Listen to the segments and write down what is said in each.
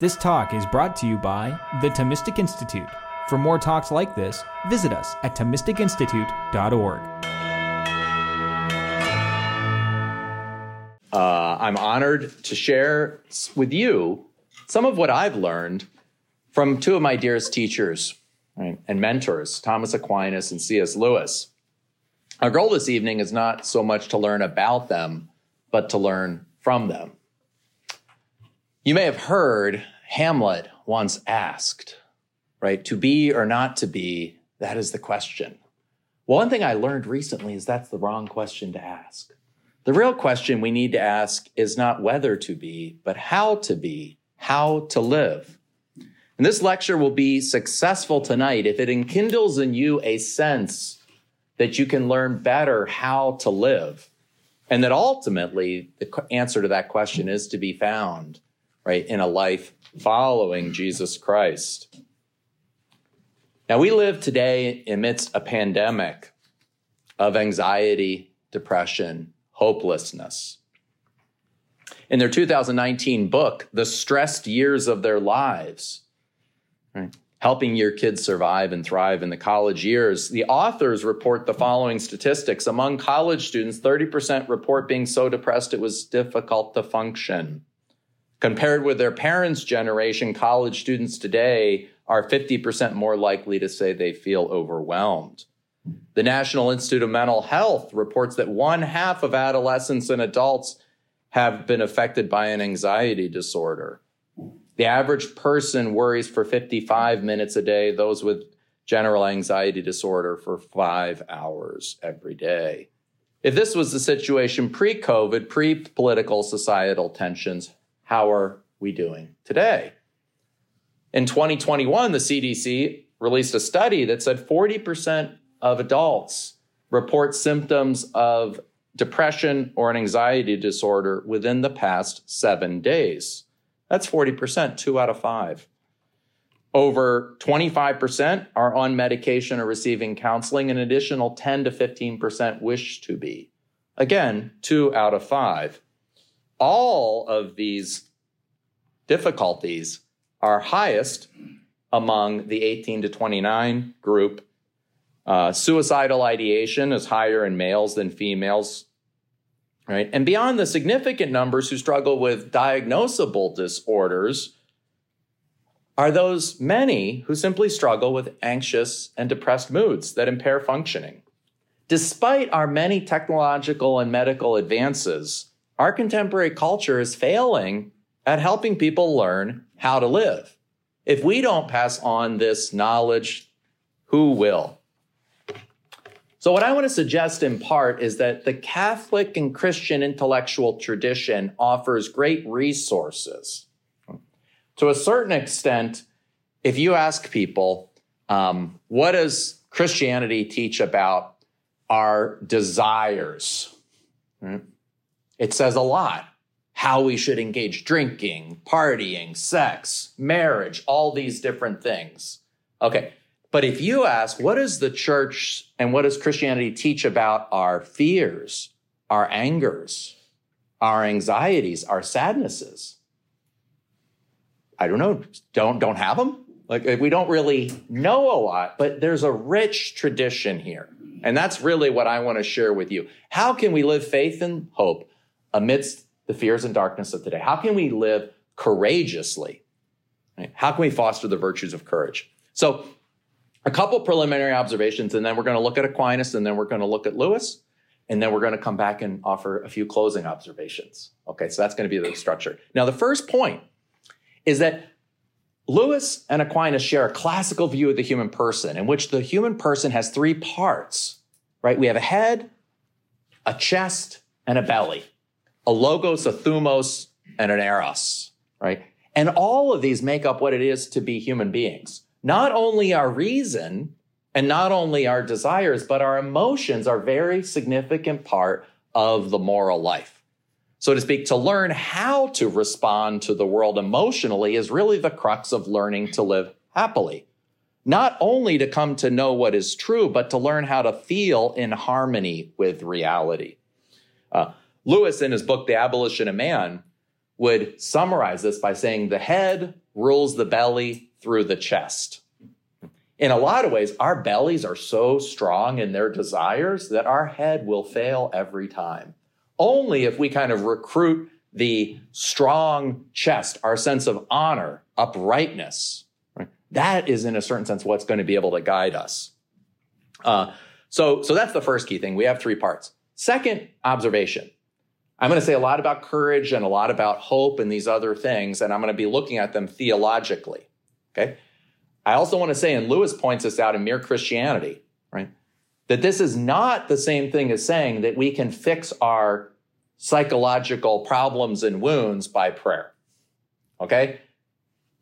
This talk is brought to you by the Thomistic Institute. For more talks like this, visit us at ThomisticInstitute.org. Uh, I'm honored to share with you some of what I've learned from two of my dearest teachers right, and mentors, Thomas Aquinas and C.S. Lewis. Our goal this evening is not so much to learn about them, but to learn from them. You may have heard Hamlet once asked, right? To be or not to be, that is the question. Well, one thing I learned recently is that's the wrong question to ask. The real question we need to ask is not whether to be, but how to be, how to live. And this lecture will be successful tonight if it enkindles in you a sense that you can learn better how to live. And that ultimately the answer to that question is to be found right, in a life following Jesus Christ. Now, we live today amidst a pandemic of anxiety, depression, hopelessness. In their 2019 book, The Stressed Years of Their Lives, right, helping your kids survive and thrive in the college years, the authors report the following statistics. Among college students, 30% report being so depressed it was difficult to function. Compared with their parents' generation, college students today are 50% more likely to say they feel overwhelmed. The National Institute of Mental Health reports that one half of adolescents and adults have been affected by an anxiety disorder. The average person worries for 55 minutes a day, those with general anxiety disorder for five hours every day. If this was the situation pre COVID, pre political societal tensions, how are we doing today? In 2021, the CDC released a study that said 40% of adults report symptoms of depression or an anxiety disorder within the past seven days. That's 40%, two out of five. Over 25% are on medication or receiving counseling. An additional 10 to 15% wish to be. Again, two out of five all of these difficulties are highest among the 18 to 29 group. Uh, suicidal ideation is higher in males than females, right? And beyond the significant numbers who struggle with diagnosable disorders, are those many who simply struggle with anxious and depressed moods that impair functioning. Despite our many technological and medical advances, our contemporary culture is failing at helping people learn how to live. If we don't pass on this knowledge, who will? So, what I want to suggest in part is that the Catholic and Christian intellectual tradition offers great resources. To a certain extent, if you ask people, um, what does Christianity teach about our desires? Right? It says a lot. How we should engage drinking, partying, sex, marriage, all these different things. Okay. But if you ask, what does the church and what does Christianity teach about our fears, our angers, our anxieties, our sadnesses? I don't know. Don't, don't have them? Like we don't really know a lot, but there's a rich tradition here. And that's really what I want to share with you. How can we live faith and hope amidst the fears and darkness of today? How can we live courageously? Right? How can we foster the virtues of courage? So, a couple preliminary observations, and then we're going to look at Aquinas, and then we're going to look at Lewis, and then we're going to come back and offer a few closing observations. Okay, so that's going to be the structure. Now, the first point is that Lewis and Aquinas share a classical view of the human person in which the human person has three parts, right? We have a head, a chest, and a belly a logos, a thumos, and an eros, right? And all of these make up what it is to be human beings. Not only our reason and not only our desires, but our emotions are very significant part of the moral life. So to speak, to learn how to respond to the world emotionally is really the crux of learning to live happily. Not only to come to know what is true, but to learn how to feel in harmony with reality. Uh, Lewis, in his book, The Abolition of Man, would summarize this by saying the head rules the belly through the chest. In a lot of ways, our bellies are so strong in their desires that our head will fail every time. Only if we kind of recruit the strong chest, our sense of honor, uprightness. Right? That is, in a certain sense, what's going to be able to guide us. Uh, so, so that's the first key thing. We have three parts. Second observation. I'm going to say a lot about courage and a lot about hope and these other things, and I'm going to be looking at them theologically. Okay. I also want to say, and Lewis points this out in Mere Christianity, right? That this is not the same thing as saying that we can fix our psychological problems and wounds by prayer. Okay?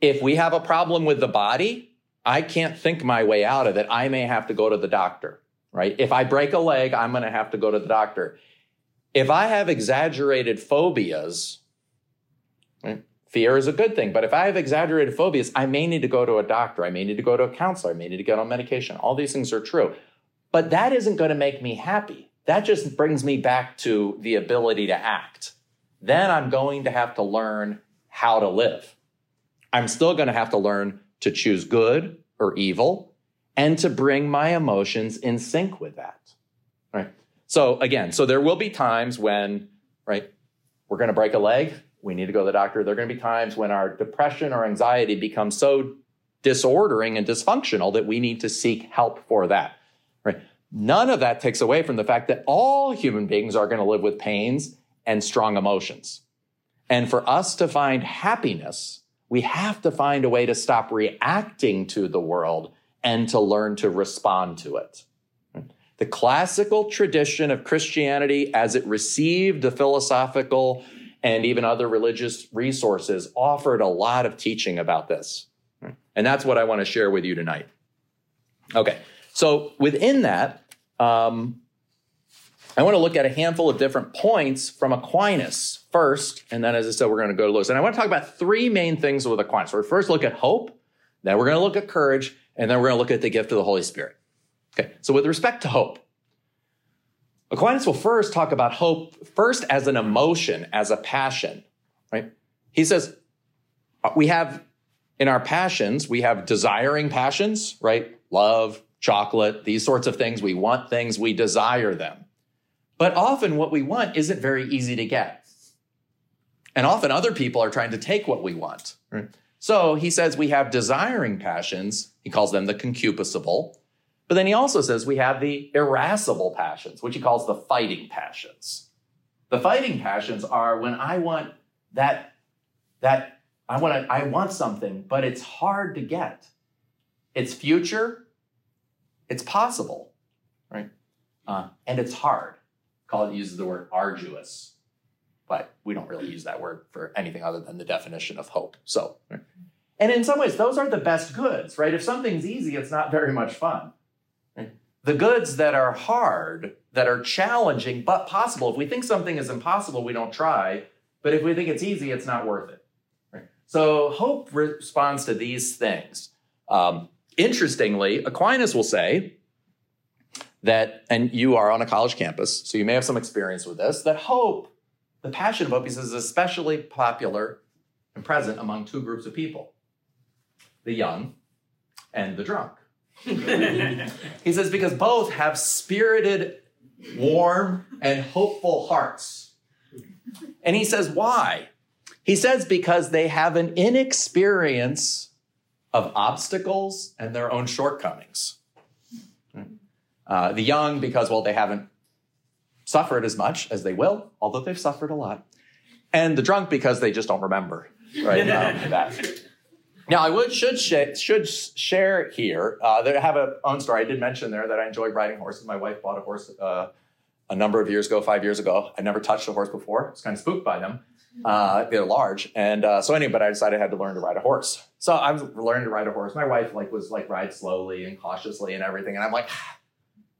If we have a problem with the body, I can't think my way out of it. I may have to go to the doctor, right? If I break a leg, I'm going to have to go to the doctor. If I have exaggerated phobias, right? fear is a good thing, but if I have exaggerated phobias, I may need to go to a doctor. I may need to go to a counselor. I may need to get on medication. All these things are true. But that isn't going to make me happy. That just brings me back to the ability to act. Then I'm going to have to learn how to live. I'm still going to have to learn to choose good or evil and to bring my emotions in sync with that. So again, so there will be times when, right, we're going to break a leg. We need to go to the doctor. There are going to be times when our depression or anxiety becomes so disordering and dysfunctional that we need to seek help for that. Right. None of that takes away from the fact that all human beings are going to live with pains and strong emotions. And for us to find happiness, we have to find a way to stop reacting to the world and to learn to respond to it. The classical tradition of Christianity, as it received the philosophical and even other religious resources, offered a lot of teaching about this. And that's what I want to share with you tonight. Okay. So within that, um, I want to look at a handful of different points from Aquinas first, and then, as I said, we're going to go to Lewis. And I want to talk about three main things with Aquinas. So we first look at hope, then we're going to look at courage, and then we're going to look at the gift of the Holy Spirit. Okay, so with respect to hope, Aquinas will first talk about hope first as an emotion, as a passion, right? He says uh, we have in our passions, we have desiring passions, right? Love, chocolate, these sorts of things. We want things, we desire them. But often what we want isn't very easy to get. And often other people are trying to take what we want. Right? So he says we have desiring passions. He calls them the concupiscible. But then he also says we have the irascible passions, which he calls the fighting passions. The fighting passions are when I want that, that I want I want something, but it's hard to get. It's future, it's possible, right? Uh, and it's hard. Call it uses the word arduous, but we don't really use that word for anything other than the definition of hope. So, and in some ways, those are the best goods, right? If something's easy, it's not very much fun. The goods that are hard, that are challenging but possible. If we think something is impossible, we don't try. But if we think it's easy, it's not worth it. Right? So hope responds to these things. Um, Interestingly, Aquinas will say that, and you are on a college campus, so you may have some experience with this, that hope, the passion of hope, he says, is especially popular and present among two groups of people the young and the drunk. he says, because both have spirited, warm, and hopeful hearts. And he says, why? He says, because they have an inexperience of obstacles and their own shortcomings. Uh, the young, because, well, they haven't suffered as much as they will, although they've suffered a lot. And the drunk, because they just don't remember, right? um, that. Now, I would should sh- should share here uh, that I have a own story. I did mention there that I enjoyed riding horses. My wife bought a horse uh, a number of years ago, five years ago. I never touched a horse before. I was kind of spooked by them. Uh, they're large, and uh, so anyway, but I decided I had to learn to ride a horse. So I was learning to ride a horse. My wife like was like ride slowly and cautiously and everything, and I'm like,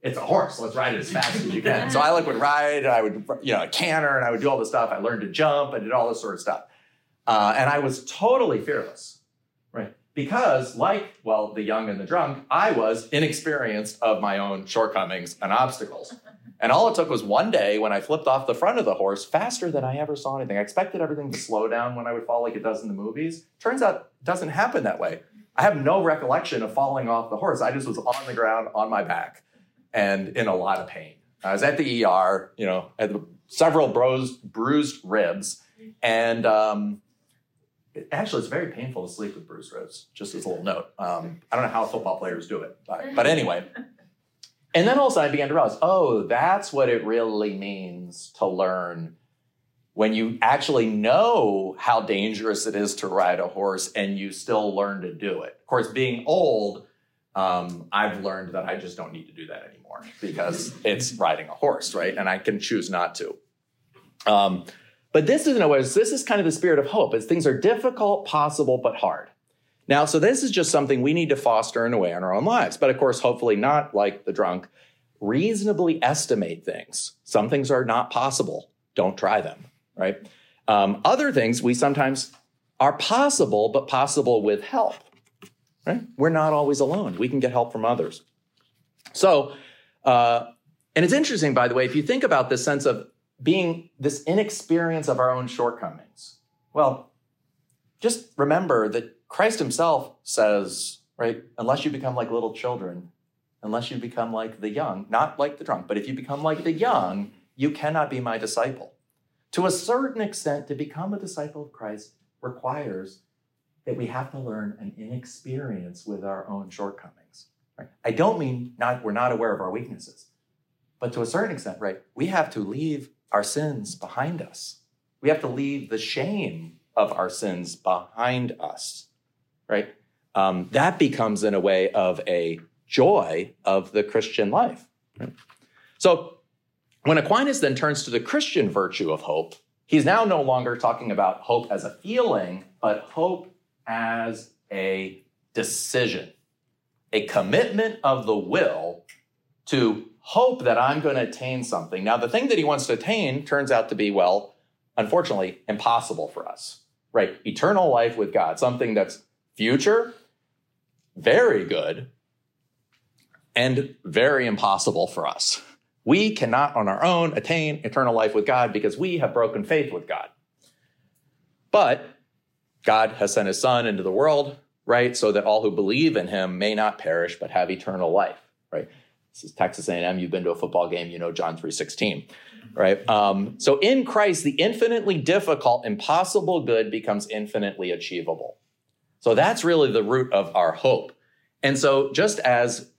it's a horse. Let's ride it as fast as you can. So I like would ride. I would you know canter, and I would do all this stuff. I learned to jump. I did all this sort of stuff, uh, and I was totally fearless? Because like well, the young and the drunk, I was inexperienced of my own shortcomings and obstacles. And all it took was one day when I flipped off the front of the horse faster than I ever saw anything. I expected everything to slow down when I would fall like it does in the movies. Turns out it doesn't happen that way. I have no recollection of falling off the horse. I just was on the ground on my back and in a lot of pain. I was at the ER, you know, had several bruised, bruised ribs. And um, actually, it's very painful to sleep with bruised ribs, just as a little note. Um, I don't know how football players do it, but, but anyway. And then all of a sudden I began to realize, oh, that's what it really means to learn when you actually know how dangerous it is to ride a horse and you still learn to do it. Of course, being old, um, I've learned that I just don't need to do that anymore because it's riding a horse, right? And I can choose not to. Um, but this is in a way, this is kind of the spirit of hope, as things are difficult, possible, but hard. Now, so this is just something we need to foster in a way in our own lives. But of course, hopefully not like the drunk, reasonably estimate things. Some things are not possible. Don't try them, right? Um, other things we sometimes are possible, but possible with help, right? We're not always alone. We can get help from others. So, uh, and it's interesting, by the way, if you think about this sense of being this inexperience of our own shortcomings, well, just remember that Christ himself says, right, unless you become like little children, unless you become like the young, not like the drunk, but if you become like the young, you cannot be my disciple. To a certain extent, to become a disciple of Christ requires that we have to learn an inexperience with our own shortcomings. Right? I don't mean not we're not aware of our weaknesses, but to a certain extent, right, we have to leave our sins behind us. We have to leave the shame of our sins behind us right? Um, that becomes, in a way, of a joy of the Christian life. Right? So when Aquinas then turns to the Christian virtue of hope, he's now no longer talking about hope as a feeling, but hope as a decision, a commitment of the will to hope that I'm going to attain something. Now, the thing that he wants to attain turns out to be, well, unfortunately, impossible for us, right? Eternal life with God, something that's future, very good, and very impossible for us. We cannot on our own attain eternal life with God because we have broken faith with God. But God has sent his son into the world, right? So that all who believe in him may not perish but have eternal life, right? Texas A&M. You've been to a football game, you know John 3:16, right? Um, so in Christ, the infinitely difficult, impossible good becomes infinitely achievable. So that's really the root of our hope. And so just as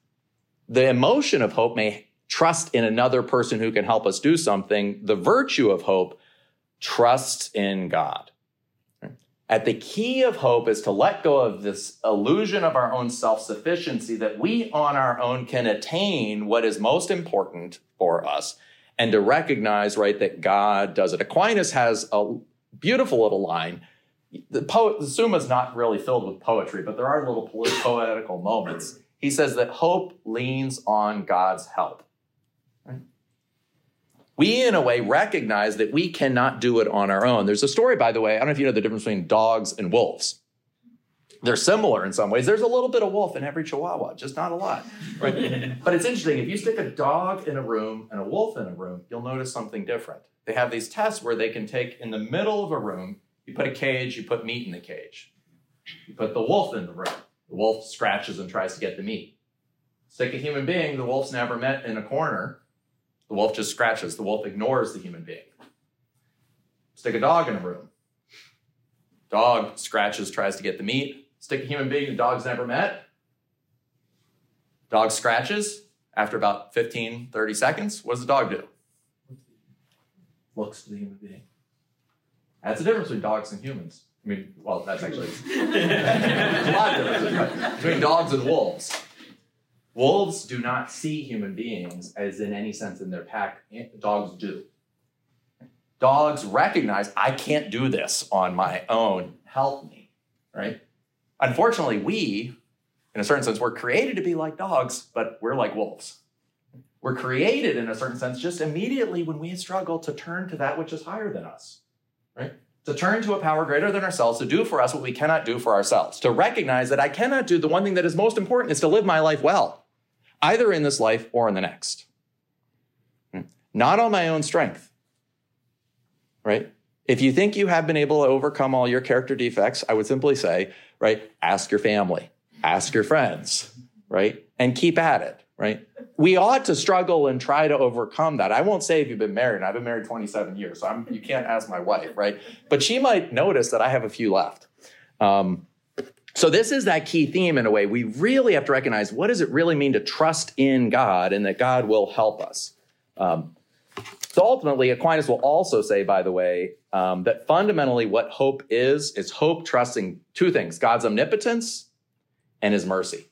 the emotion of hope may trust in another person who can help us do something, the virtue of hope trusts in God. At the key of hope is to let go of this illusion of our own self sufficiency that we on our own can attain what is most important for us and to recognize, right, that God does it. Aquinas has a beautiful little line the poet the not really filled with poetry but there are little poetical moments he says that hope leans on god's help? We in a way recognize that we cannot do it on our own there's a story by the way i don't know if you know the difference between dogs and wolves they're similar in some ways there's a little bit of wolf in every chihuahua just not a lot right but it's interesting if you stick a dog in a room and a wolf in a room you'll notice something different they have these tests where they can take in the middle of a room you put a cage, you put meat in the cage. You put the wolf in the room. The wolf scratches and tries to get the meat. Stick a human being the wolf's never met in a corner. The wolf just scratches. The wolf ignores the human being. Stick a dog in a room. Dog scratches, tries to get the meat. Stick a human being the dog's never met. Dog scratches. After about 15, 30 seconds, what does the dog do? Looks to the human being. That's the difference between dogs and humans. I mean, well, that's actually a lot of differences right? between dogs and wolves. Wolves do not see human beings as in any sense in their pack. Dogs do. Dogs recognize I can't do this on my own. Help me, right? Unfortunately, we, in a certain sense, we're created to be like dogs, but we're like wolves. We're created in a certain sense just immediately when we struggle to turn to that which is higher than us right? To turn to a power greater than ourselves to do for us what we cannot do for ourselves. To recognize that I cannot do the one thing that is most important is to live my life well, either in this life or in the next. Hmm. not on my own strength. Right? If you think you have been able to overcome all your character defects, I would simply say, right, ask your family, ask your friends, right? And keep at it, right? We ought to struggle and try to overcome that. I won't say if you've been married, I've been married 27 years, so I'm, you can't ask my wife, right? But she might notice that I have a few left. Um, so this is that key theme in a way. We really have to recognize what does it really mean to trust in God and that God will help us. Um, so ultimately, Aquinas will also say, by the way, um, that fundamentally what hope is, is hope trusting two things God's omnipotence and his mercy.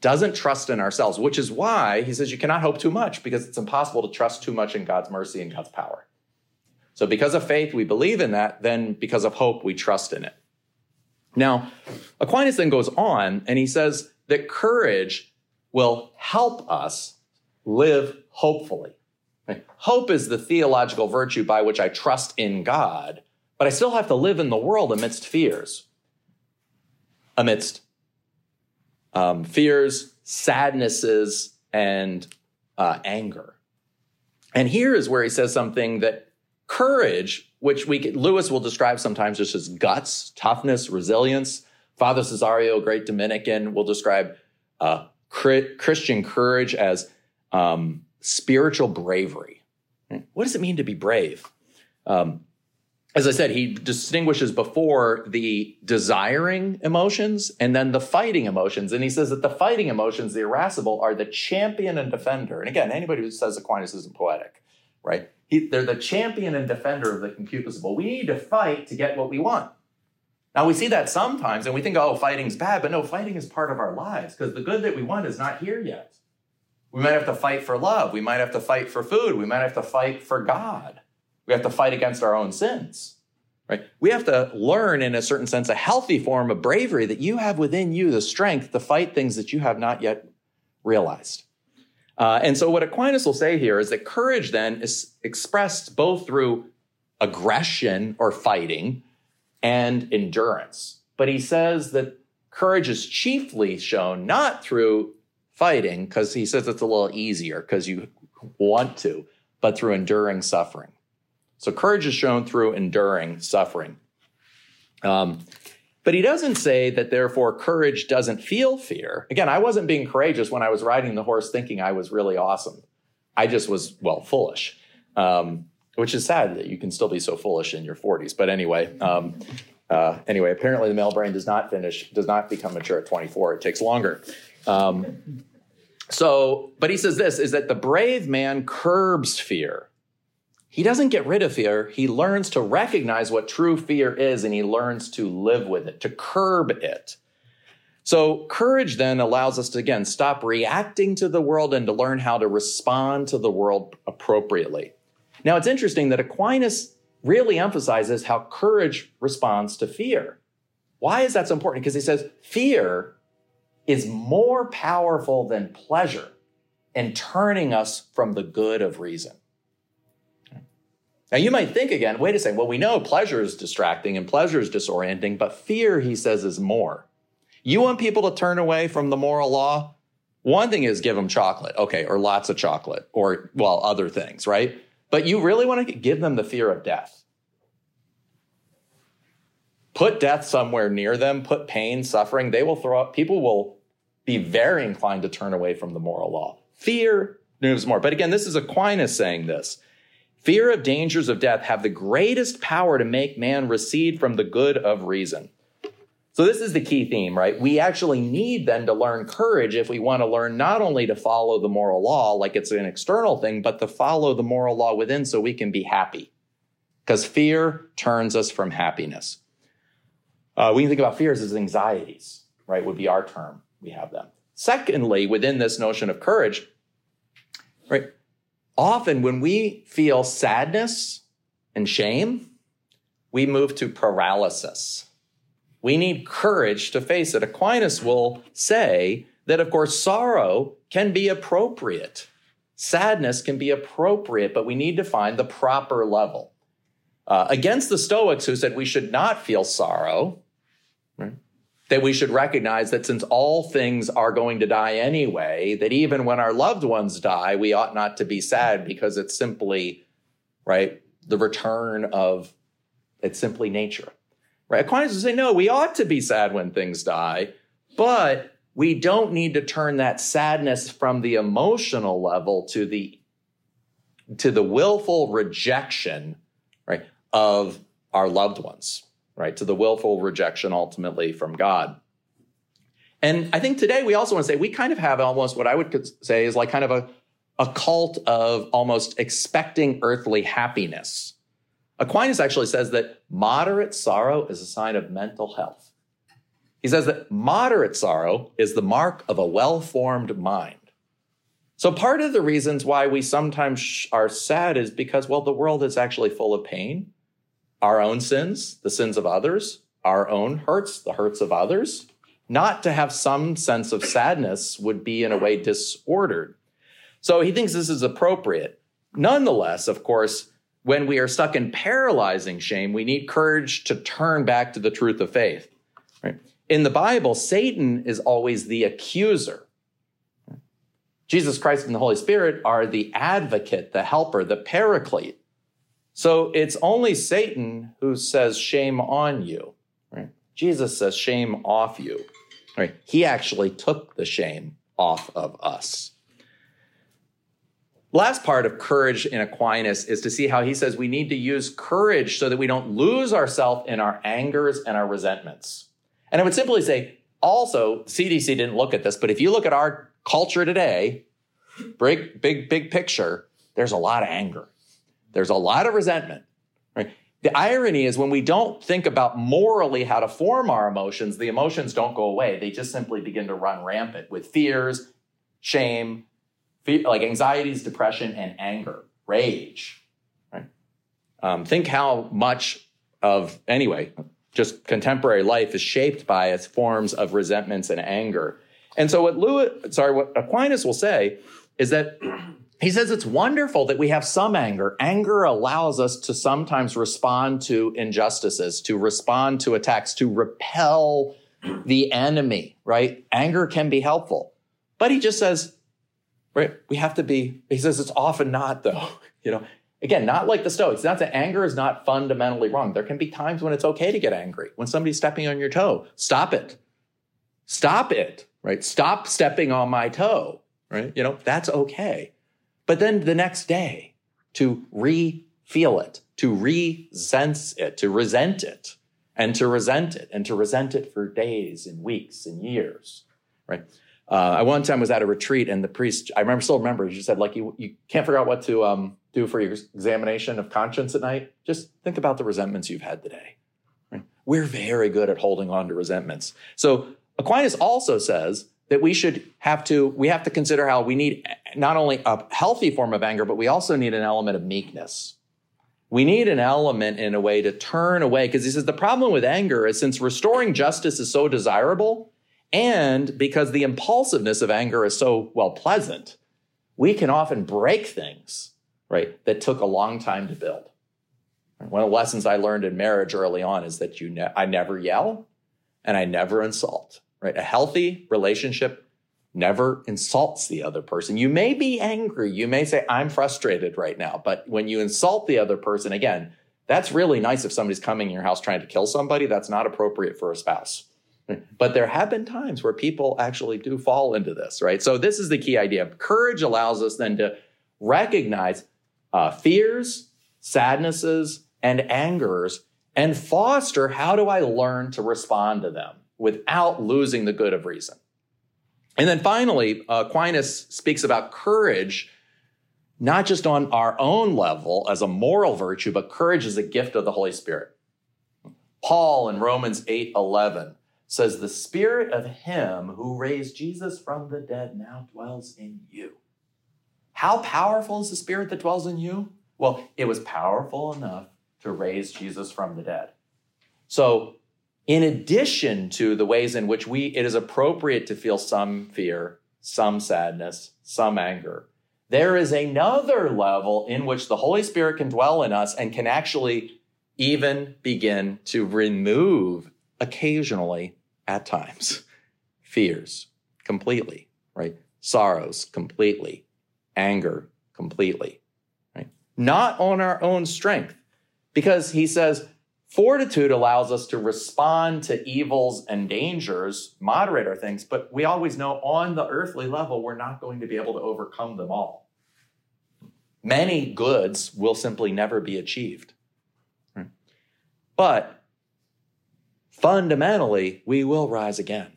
Doesn't trust in ourselves, which is why he says you cannot hope too much because it's impossible to trust too much in God's mercy and God's power. So, because of faith, we believe in that. Then, because of hope, we trust in it. Now, Aquinas then goes on and he says that courage will help us live hopefully. Hope is the theological virtue by which I trust in God, but I still have to live in the world amidst fears, amidst um, fears, sadnesses, and uh, anger. And here is where he says something that courage, which we Lewis will describe sometimes just as guts, toughness, resilience. Father Cessario, great Dominican, will describe uh, Christian courage as um, spiritual bravery. What does it mean to be brave? Um, as I said, he distinguishes before the desiring emotions and then the fighting emotions. And he says that the fighting emotions, the irascible, are the champion and defender. And again, anybody who says Aquinas isn't poetic, right? He, they're the champion and defender of the concupiscible. We need to fight to get what we want. Now, we see that sometimes and we think, oh, fighting's bad, but no, fighting is part of our lives because the good that we want is not here yet. We might have to fight for love. We might have to fight for food. We might have to fight for God. We have to fight against our own sins, right? We have to learn, in a certain sense, a healthy form of bravery that you have within you the strength to fight things that you have not yet realized. Uh, and so, what Aquinas will say here is that courage then is expressed both through aggression or fighting and endurance. But he says that courage is chiefly shown not through fighting because he says it's a little easier because you want to, but through enduring suffering. So courage is shown through enduring suffering. Um, but he doesn't say that therefore courage doesn't feel fear. Again, I wasn't being courageous when I was riding the horse thinking I was really awesome. I just was, well, foolish, um, which is sad that you can still be so foolish in your 40s. But anyway, um, uh, anyway, apparently the male brain does not finish, does not become mature at 24. It takes longer. Um, so, but he says this is that the brave man curbs fear. He doesn't get rid of fear. He learns to recognize what true fear is and he learns to live with it, to curb it. So, courage then allows us to again stop reacting to the world and to learn how to respond to the world appropriately. Now, it's interesting that Aquinas really emphasizes how courage responds to fear. Why is that so important? Because he says fear is more powerful than pleasure in turning us from the good of reason. Now, you might think again, wait a second, well, we know pleasure is distracting and pleasure is disorienting, but fear, he says, is more. You want people to turn away from the moral law? One thing is give them chocolate, okay, or lots of chocolate, or, well, other things, right? But you really want to give them the fear of death. Put death somewhere near them, put pain, suffering, they will throw up, people will be very inclined to turn away from the moral law. Fear moves more. But again, this is Aquinas saying this. Fear of dangers of death have the greatest power to make man recede from the good of reason. So this is the key theme, right? We actually need then to learn courage if we want to learn not only to follow the moral law like it's an external thing, but to follow the moral law within so we can be happy. Because fear turns us from happiness. Uh, we can think about fears as anxieties, right? Would be our term we have them. Secondly, within this notion of courage, right? Often when we feel sadness and shame, we move to paralysis. We need courage to face it. Aquinas will say that, of course, sorrow can be appropriate. Sadness can be appropriate, but we need to find the proper level. Uh, against the Stoics who said we should not feel sorrow? That we should recognize that since all things are going to die anyway, that even when our loved ones die, we ought not to be sad because it's simply, right, the return of, it's simply nature. Right? Aquinas would say, no, we ought to be sad when things die, but we don't need to turn that sadness from the emotional level to the to the willful rejection, right, of our loved ones right? To the willful rejection ultimately from God. And I think today we also want to say we kind of have almost what I would say is like kind of a, a cult of almost expecting earthly happiness. Aquinas actually says that moderate sorrow is a sign of mental health. He says that moderate sorrow is the mark of a well formed mind. So, part of the reasons why we sometimes are sad is because, well, the world is actually full of pain our own sins, the sins of others, our own hurts, the hurts of others. Not to have some sense of sadness would be, in a way, disordered. So he thinks this is appropriate. Nonetheless, of course, when we are stuck in paralyzing shame, we need courage to turn back to the truth of faith. Right? In the Bible, Satan is always the accuser. Jesus Christ and the Holy Spirit are the advocate, the helper, the paraclete. So it's only Satan who says shame on you, right? Jesus says shame off you, right? He actually took the shame off of us. Last part of courage in Aquinas is to see how he says we need to use courage so that we don't lose ourselves in our angers and our resentments. And I would simply say, also, CDC didn't look at this, but if you look at our culture today, big, big, big picture, there's a lot of anger. There's a lot of resentment. Right? The irony is when we don't think about morally how to form our emotions, the emotions don't go away. They just simply begin to run rampant with fears, shame, like anxieties, depression, and anger, rage. Right? Um, think how much of, anyway, just contemporary life is shaped by its forms of resentments and anger. And so what Lewis, sorry, what Aquinas will say is that he says it's wonderful that we have some anger. Anger allows us to sometimes respond to injustices, to respond to attacks, to repel the enemy, right? Anger can be helpful. But he just says, right, we have to be, he says it's often not though, you know. Again, not like the Stoics. Not that anger is not fundamentally wrong. There can be times when it's okay to get angry. When somebody's stepping on your toe, stop it. Stop it, right? Stop stepping on my toe, right? You know, that's okay. But then the next day, to re feel it, to re-sense it, to resent it, and to resent it, and to resent it for days and weeks and years, right? Uh, I one time was at a retreat, and the priest, I remember, still remember, he just said, like, you, you can't figure out what to um, do for your examination of conscience at night. Just think about the resentments you've had today. Right? We're very good at holding on to resentments. So Aquinas also says that we should have to we have to consider how we need not only a healthy form of anger but we also need an element of meekness. We need an element in a way to turn away because he says the problem with anger is since restoring justice is so desirable and because the impulsiveness of anger is so well pleasant we can often break things right that took a long time to build. One of the lessons i learned in marriage early on is that you ne- i never yell and i never insult right? A healthy relationship never insults the other person. You may be angry. You may say, I'm frustrated right now. But when you insult the other person, again, that's really nice if somebody's coming in your house trying to kill somebody. That's not appropriate for a spouse. But there have been times where people actually do fall into this, right? So this is the key idea. Courage allows us then to recognize uh, fears, sadnesses, and angers and foster how do I learn to respond to them? Without losing the good of reason. And then finally, uh, Aquinas speaks about courage, not just on our own level as a moral virtue, but courage is a gift of the Holy Spirit. Paul in Romans 8 11 says, The spirit of him who raised Jesus from the dead now dwells in you. How powerful is the spirit that dwells in you? Well, it was powerful enough to raise Jesus from the dead. So in addition to the ways in which we it is appropriate to feel some fear some sadness some anger there is another level in which the holy spirit can dwell in us and can actually even begin to remove occasionally at times, fears completely, right? Sorrows completely, anger completely, right? Not on our own strength, because he says fortitude allows us to respond to evils and dangers, moderate our things, but we always know on the earthly level, we're not going to be able to overcome them all. Many goods will simply never be achieved. Hmm. But fundamentally, we will rise again.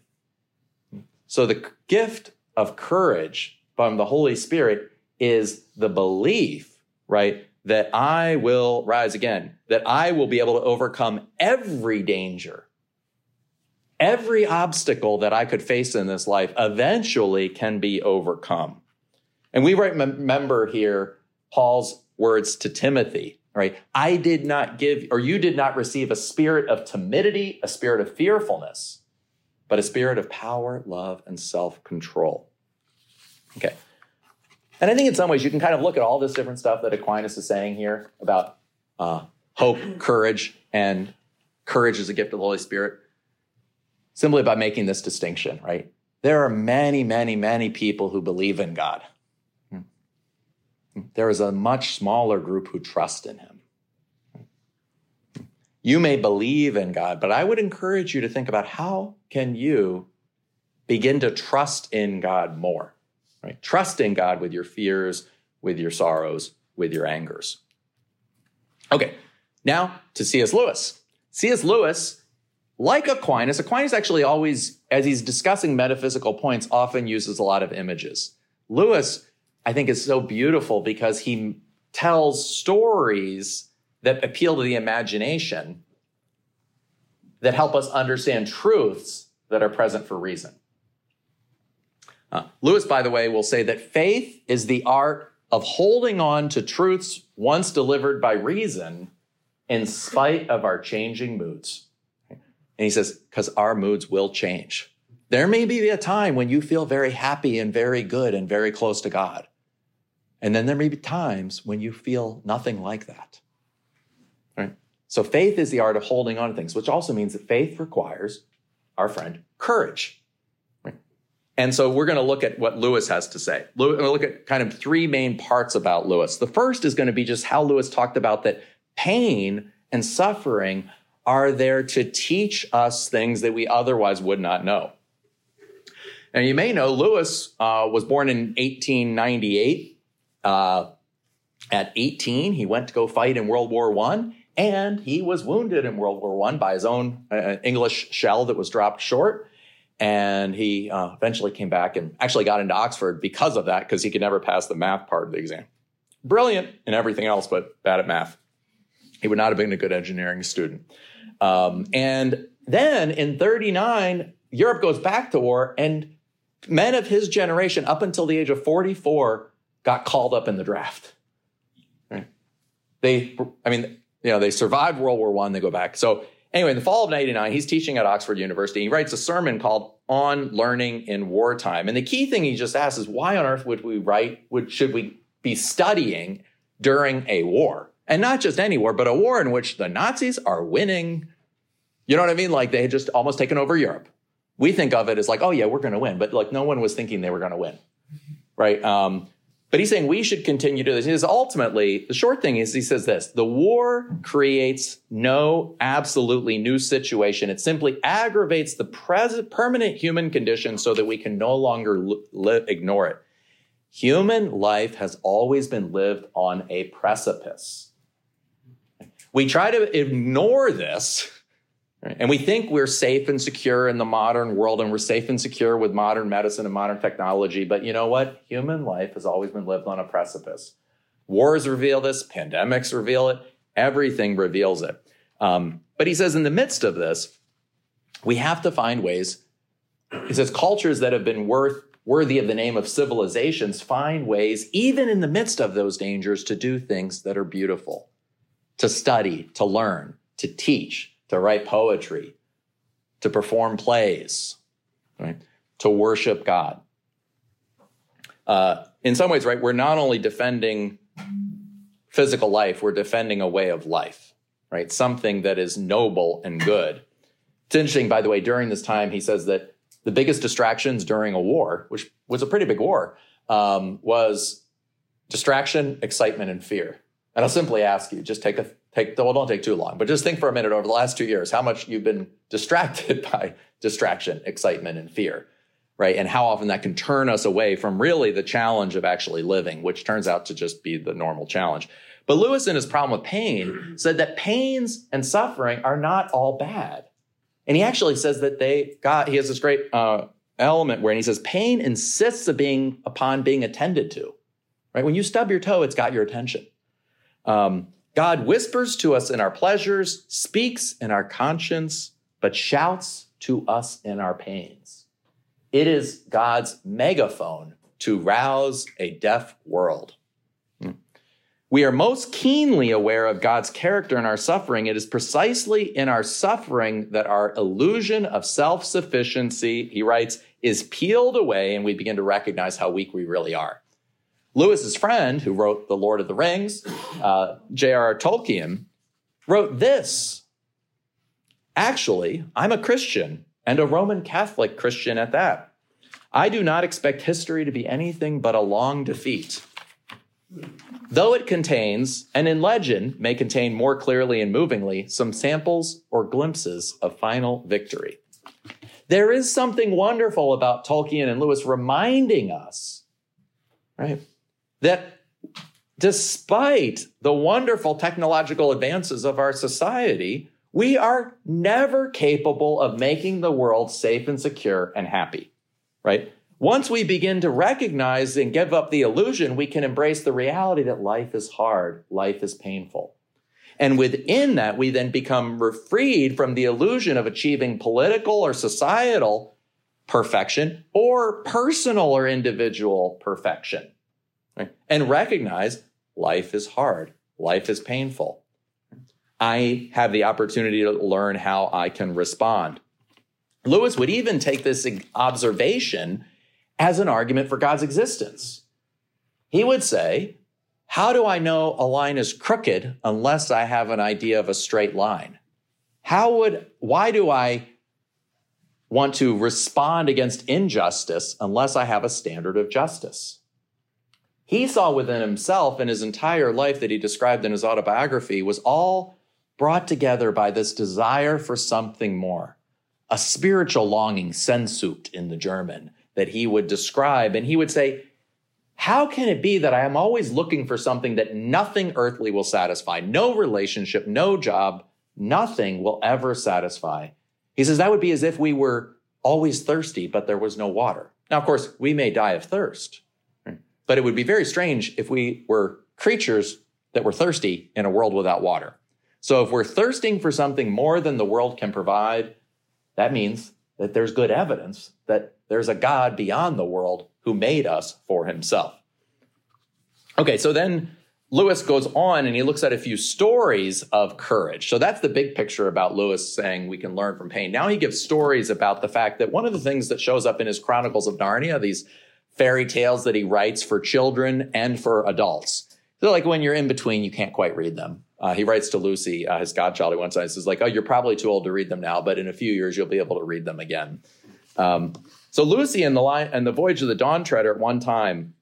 Hmm. So the gift of courage from the Holy Spirit is the belief, right, that I will rise again, that I will be able to overcome every danger, every obstacle that I could face in this life eventually can be overcome. And we remember here Paul's words to Timothy right? I did not give, or you did not receive a spirit of timidity, a spirit of fearfulness, but a spirit of power, love, and self control. Okay. And I think in some ways you can kind of look at all this different stuff that Aquinas is saying here about uh, hope, courage, and courage is a gift of the Holy Spirit simply by making this distinction, right? There are many, many, many people who believe in God. There is a much smaller group who trust in him. You may believe in God, but I would encourage you to think about how can you begin to trust in God more, right? Trusting God with your fears, with your sorrows, with your angers. Okay, now to C.S. Lewis. C.S. Lewis, like Aquinas, Aquinas actually always, as he's discussing metaphysical points, often uses a lot of images. Lewis I think is so beautiful because he tells stories that appeal to the imagination that help us understand truths that are present for reason. Uh, Lewis, by the way, will say that faith is the art of holding on to truths once delivered by reason in spite of our changing moods. And he says, because our moods will change. There may be a time when you feel very happy and very good and very close to God. And then there may be times when you feel nothing like that. Right? So faith is the art of holding on to things, which also means that faith requires, our friend, courage. And so we're going to look at what Lewis has to say. We're going to look at kind of three main parts about Lewis. The first is going to be just how Lewis talked about that pain and suffering are there to teach us things that we otherwise would not know. And you may know Lewis uh, was born in 1898 uh, at 18, he went to go fight in World War One, and he was wounded in World War One by his own uh, English shell that was dropped short. And he uh, eventually came back and actually got into Oxford because of that, because he could never pass the math part of the exam. Brilliant in everything else, but bad at math. He would not have been a good engineering student. Um, and then in 39, Europe goes back to war, and men of his generation, up until the age of 44, got called up in the draft. Right? They, I mean, you know, they survived World War One. They go back. So anyway, in the fall of '89, he's teaching at Oxford University. He writes a sermon called "On Learning in Wartime," and the key thing he just asks is, "Why on earth would we write? Would should we be studying during a war, and not just any war, but a war in which the Nazis are winning?" You know what I mean? Like they had just almost taken over Europe. We think of it as like, oh yeah, we're going to win, but like no one was thinking they were going to win, right? Um, but he's saying we should continue to do this. He says ultimately, the short thing is he says this the war creates no absolutely new situation. It simply aggravates the present permanent human condition so that we can no longer li- ignore it. Human life has always been lived on a precipice. We try to ignore this Right? And we think we're safe and secure in the modern world and we're safe and secure with modern medicine and modern technology. But you know what? Human life has always been lived on a precipice. Wars reveal this, pandemics reveal it, everything reveals it. Um, but he says, in the midst of this, we have to find ways. He says, cultures that have been worth, worthy of the name of civilizations find ways, even in the midst of those dangers, to do things that are beautiful, to study, to learn, to teach, to write poetry, to perform plays, right? To worship God. Uh, in some ways, right, we're not only defending physical life, we're defending a way of life, right? Something that is noble and good. It's interesting, by the way, during this time, he says that the biggest distractions during a war, which was a pretty big war, um, was distraction, excitement, and fear. And I'll simply ask you, just take a take well, don't take too long, but just think for a minute over the last two years, how much you've been distracted by distraction, excitement, and fear, right? And how often that can turn us away from really the challenge of actually living, which turns out to just be the normal challenge. But Lewis, in his problem with pain, said that pains and suffering are not all bad. And he actually says that they got, he has this great uh, element where he says pain insists of being upon being attended to, right? When you stub your toe, it's got your attention. Um, God whispers to us in our pleasures, speaks in our conscience, but shouts to us in our pains. It is God's megaphone to rouse a deaf world. Hmm. We are most keenly aware of God's character in our suffering. It is precisely in our suffering that our illusion of self sufficiency, he writes, is peeled away and we begin to recognize how weak we really are. Lewis's friend, who wrote The Lord of the Rings, uh, J.R.R. Tolkien, wrote this. Actually, I'm a Christian and a Roman Catholic Christian at that. I do not expect history to be anything but a long defeat. Though it contains, and in legend may contain more clearly and movingly, some samples or glimpses of final victory. There is something wonderful about Tolkien and Lewis reminding us, right, that despite the wonderful technological advances of our society, we are never capable of making the world safe and secure and happy, right? Once we begin to recognize and give up the illusion, we can embrace the reality that life is hard, life is painful. And within that, we then become freed from the illusion of achieving political or societal perfection or personal or individual perfection right? and recognize life is hard, life is painful. I have the opportunity to learn how I can respond. Lewis would even take this observation as an argument for God's existence. He would say, How do I know a line is crooked unless I have an idea of a straight line? How would, why do I want to respond against injustice unless I have a standard of justice? He saw within himself and his entire life that he described in his autobiography was all brought together by this desire for something more, a spiritual longing, Sehnsucht in the German, that he would describe. And he would say, How can it be that I am always looking for something that nothing earthly will satisfy? No relationship, no job, nothing will ever satisfy. He says that would be as if we were always thirsty, but there was no water. Now, of course, we may die of thirst. But it would be very strange if we were creatures that were thirsty in a world without water. So if we're thirsting for something more than the world can provide, that means that there's good evidence that there's a God beyond the world who made us for himself. Okay, so then Lewis goes on and he looks at a few stories of courage. So that's the big picture about Lewis saying we can learn from pain. Now he gives stories about the fact that one of the things that shows up in his Chronicles of Narnia, these fairy tales that he writes for children and for adults. So like when you're in between, you can't quite read them. Uh, he writes to Lucy, uh, his godchild, who once says like, "Oh, you're probably too old to read them now, but in a few years you'll be able to read them again." Um, so Lucy and the line and the voyage of the Dawn Treader at one time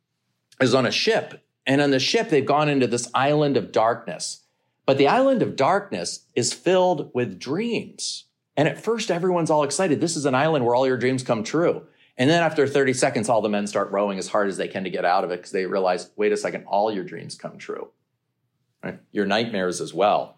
is on a ship, and on the ship they've gone into this island of darkness. But the island of darkness is filled with dreams. And at first, everyone's all excited. This is an island where all your dreams come true. And then after 30 seconds, all the men start rowing as hard as they can to get out of it because they realize, wait a second, all your dreams come true, right? Your nightmares as well.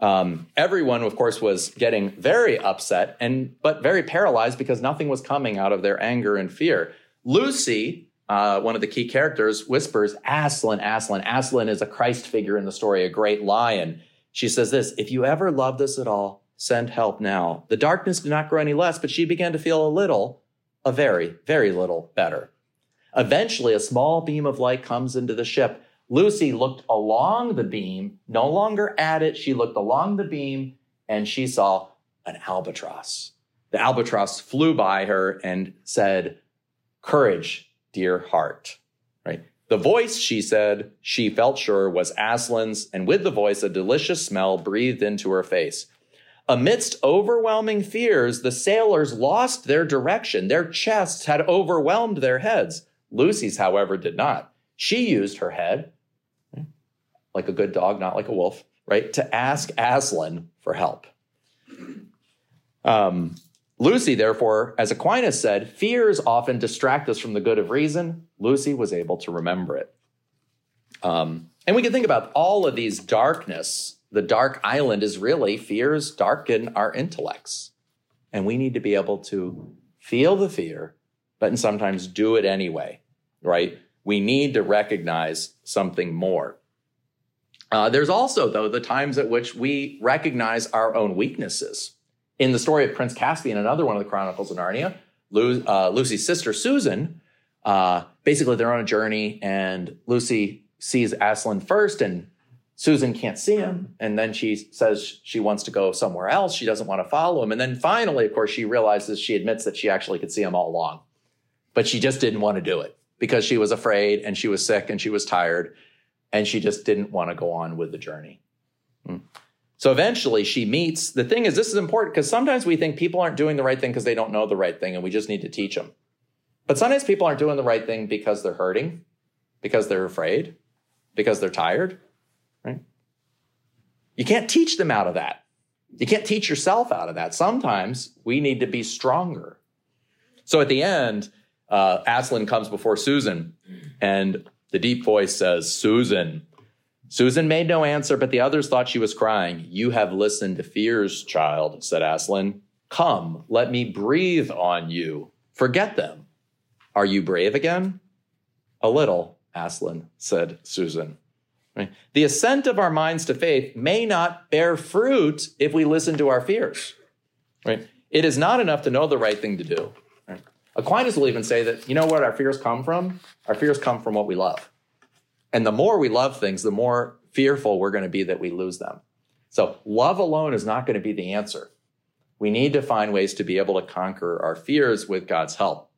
Um, everyone, of course, was getting very upset and but very paralyzed because nothing was coming out of their anger and fear. Lucy, uh, one of the key characters, whispers, "Aslan, Aslan, Aslan is a Christ figure in the story, a great lion." She says this: "If you ever loved us at all, send help now." The darkness did not grow any less, but she began to feel a little a very, very little better. Eventually, a small beam of light comes into the ship. Lucy looked along the beam, no longer at it. She looked along the beam and she saw an albatross. The albatross flew by her and said, Courage, dear heart. Right? The voice, she said, she felt sure was Aslan's, and with the voice, a delicious smell breathed into her face. Amidst overwhelming fears, the sailors lost their direction. Their chests had overwhelmed their heads. Lucy's, however, did not. She used her head, like a good dog, not like a wolf, right, to ask Aslan for help. Um, Lucy, therefore, as Aquinas said, fears often distract us from the good of reason. Lucy was able to remember it. Um, and we can think about all of these darkness. The dark island is really fears darken our intellects. And we need to be able to feel the fear, but sometimes do it anyway, right? We need to recognize something more. Uh, there's also, though, the times at which we recognize our own weaknesses. In the story of Prince Caspian, another one of the Chronicles of Narnia, Lu- uh, Lucy's sister Susan, uh, basically they're on a journey, and Lucy sees Aslan first, and Susan can't see him. And then she says she wants to go somewhere else. She doesn't want to follow him. And then finally, of course, she realizes she admits that she actually could see him all along, but she just didn't want to do it because she was afraid and she was sick and she was tired and she just didn't want to go on with the journey. Hmm. So eventually she meets. The thing is, this is important because sometimes we think people aren't doing the right thing because they don't know the right thing and we just need to teach them. But sometimes people aren't doing the right thing because they're hurting, because they're afraid, because they're tired? You can't teach them out of that. You can't teach yourself out of that. Sometimes we need to be stronger. So at the end, uh, Aslan comes before Susan, and the deep voice says, Susan. Susan made no answer, but the others thought she was crying. You have listened to fears, child, said Aslan. Come, let me breathe on you. Forget them. Are you brave again? A little, Aslan said Susan. Right? The ascent of our minds to faith may not bear fruit if we listen to our fears. Right? It is not enough to know the right thing to do. Right? Aquinas will even say that, you know what our fears come from? Our fears come from what we love. And the more we love things, the more fearful we're going to be that we lose them. So love alone is not going to be the answer. We need to find ways to be able to conquer our fears with God's help.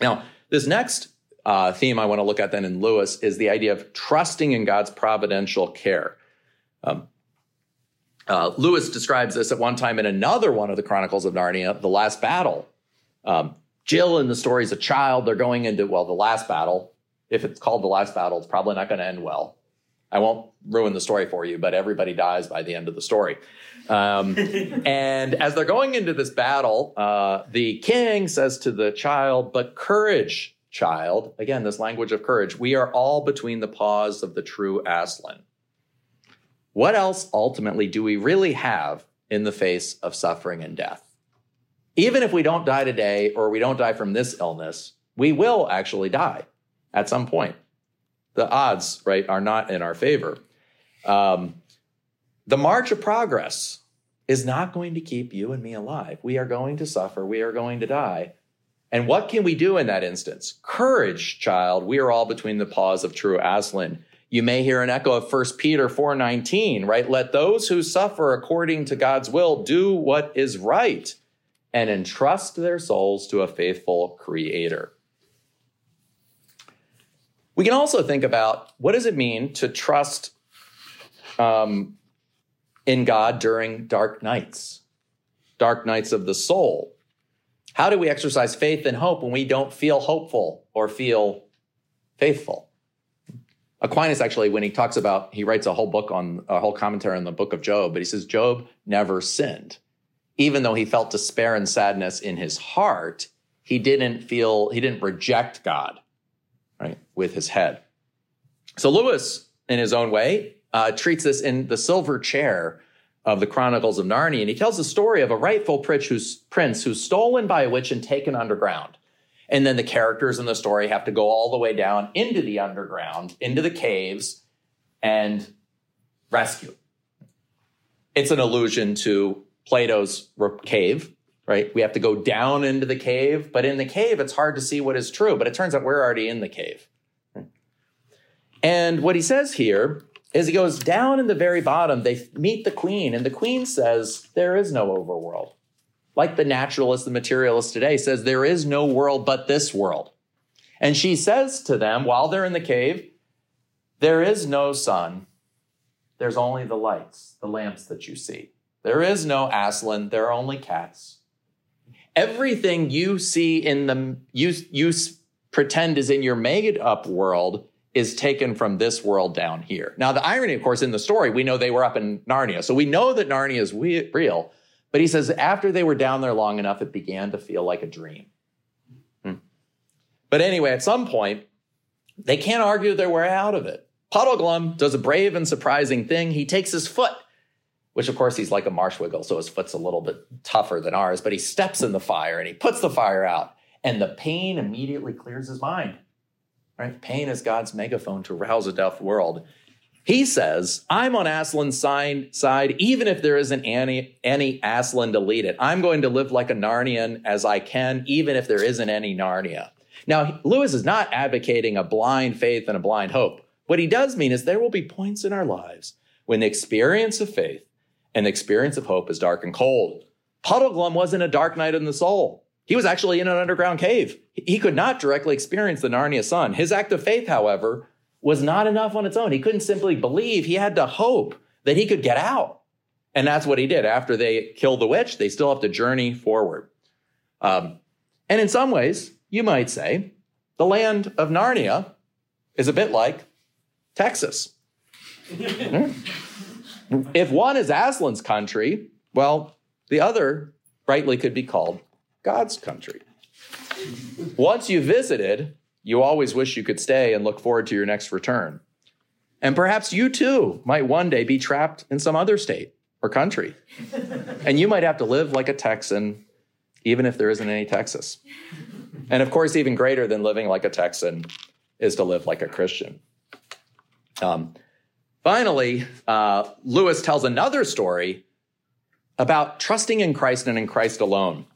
Now, this next uh, theme I want to look at then in Lewis is the idea of trusting in God's providential care. Um, uh, Lewis describes this at one time in another one of the Chronicles of Narnia, The Last Battle. Um, Jill in the story is a child. They're going into, well, the last battle. If it's called The Last Battle, it's probably not going to end well. I won't ruin the story for you, but everybody dies by the end of the story. Um, and as they're going into this battle, uh, the king says to the child, But courage, child. Again, this language of courage. We are all between the paws of the true Aslan. What else ultimately do we really have in the face of suffering and death? Even if we don't die today or we don't die from this illness, we will actually die at some point. The odds, right, are not in our favor. Um, the march of progress is not going to keep you and me alive. We are going to suffer. We are going to die. And what can we do in that instance? Courage, child. We are all between the paws of true Aslan. You may hear an echo of 1 Peter 4:19, right? Let those who suffer according to God's will do what is right and entrust their souls to a faithful creator. We can also think about what does it mean to trust um, in God during dark nights, dark nights of the soul. How do we exercise faith and hope when we don't feel hopeful or feel faithful? Aquinas actually, when he talks about, he writes a whole book on a whole commentary on the book of Job, but he says Job never sinned. Even though he felt despair and sadness in his heart, he didn't feel, he didn't reject God, right, with his head. So Lewis, in his own way, uh, treats this in the silver chair of the Chronicles of Narnia. And he tells the story of a rightful prince who's, prince who's stolen by a witch and taken underground. And then the characters in the story have to go all the way down into the underground, into the caves, and rescue. It's an allusion to Plato's cave, right? We have to go down into the cave, but in the cave, it's hard to see what is true. But it turns out we're already in the cave. And what he says here as he goes down in the very bottom, they meet the queen, and the queen says, There is no overworld. Like the naturalist, the materialist today says, There is no world but this world. And she says to them while they're in the cave, There is no sun. There's only the lights, the lamps that you see. There is no Aslan, there are only cats. Everything you see in the you you pretend is in your made up world is taken from this world down here. Now, the irony, of course, in the story, we know they were up in Narnia. So we know that Narnia is we- real. But he says after they were down there long enough, it began to feel like a dream. Hmm. But anyway, at some point, they can't argue their way out of it. Puddleglum does a brave and surprising thing. He takes his foot, which of course he's like a marshwiggle, so his foot's a little bit tougher than ours, but he steps in the fire and he puts the fire out, and the pain immediately clears his mind. Right? Pain is God's megaphone to rouse a deaf world. He says, I'm on Aslan's side, even if there isn't any, any Aslan to lead it. I'm going to live like a Narnian as I can, even if there isn't any Narnia. Now, Lewis is not advocating a blind faith and a blind hope. What he does mean is there will be points in our lives when the experience of faith and the experience of hope is dark and cold. Puddleglum wasn't a dark night in the soul. He was actually in an underground cave. He could not directly experience the Narnia sun. His act of faith, however, was not enough on its own. He couldn't simply believe. He had to hope that he could get out. And that's what he did. After they killed the witch, they still have to journey forward. Um, and in some ways, you might say, the land of Narnia is a bit like Texas. if one is Aslan's country, well, the other rightly could be called God's country. Once you visited, you always wish you could stay and look forward to your next return. And perhaps you too might one day be trapped in some other state or country. and you might have to live like a Texan, even if there isn't any Texas. And of course, even greater than living like a Texan is to live like a Christian. Um, finally, uh, Lewis tells another story about trusting in Christ and in Christ alone.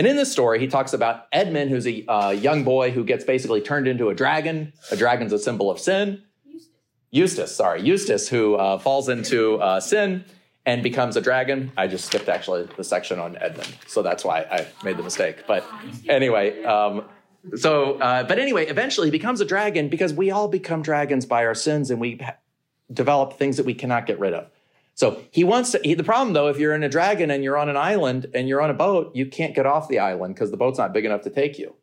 And in this story, he talks about Edmund, who's a uh, young boy who gets basically turned into a dragon. A dragon's a symbol of sin. Eustace, Eustace sorry, Eustace, who uh, falls into uh, sin and becomes a dragon. I just skipped actually the section on Edmund, so that's why I made the mistake. But anyway, um, so uh, but anyway, eventually he becomes a dragon because we all become dragons by our sins, and we develop things that we cannot get rid of. So he wants to. He, the problem, though, if you're in a dragon and you're on an island and you're on a boat, you can't get off the island because the boat's not big enough to take you,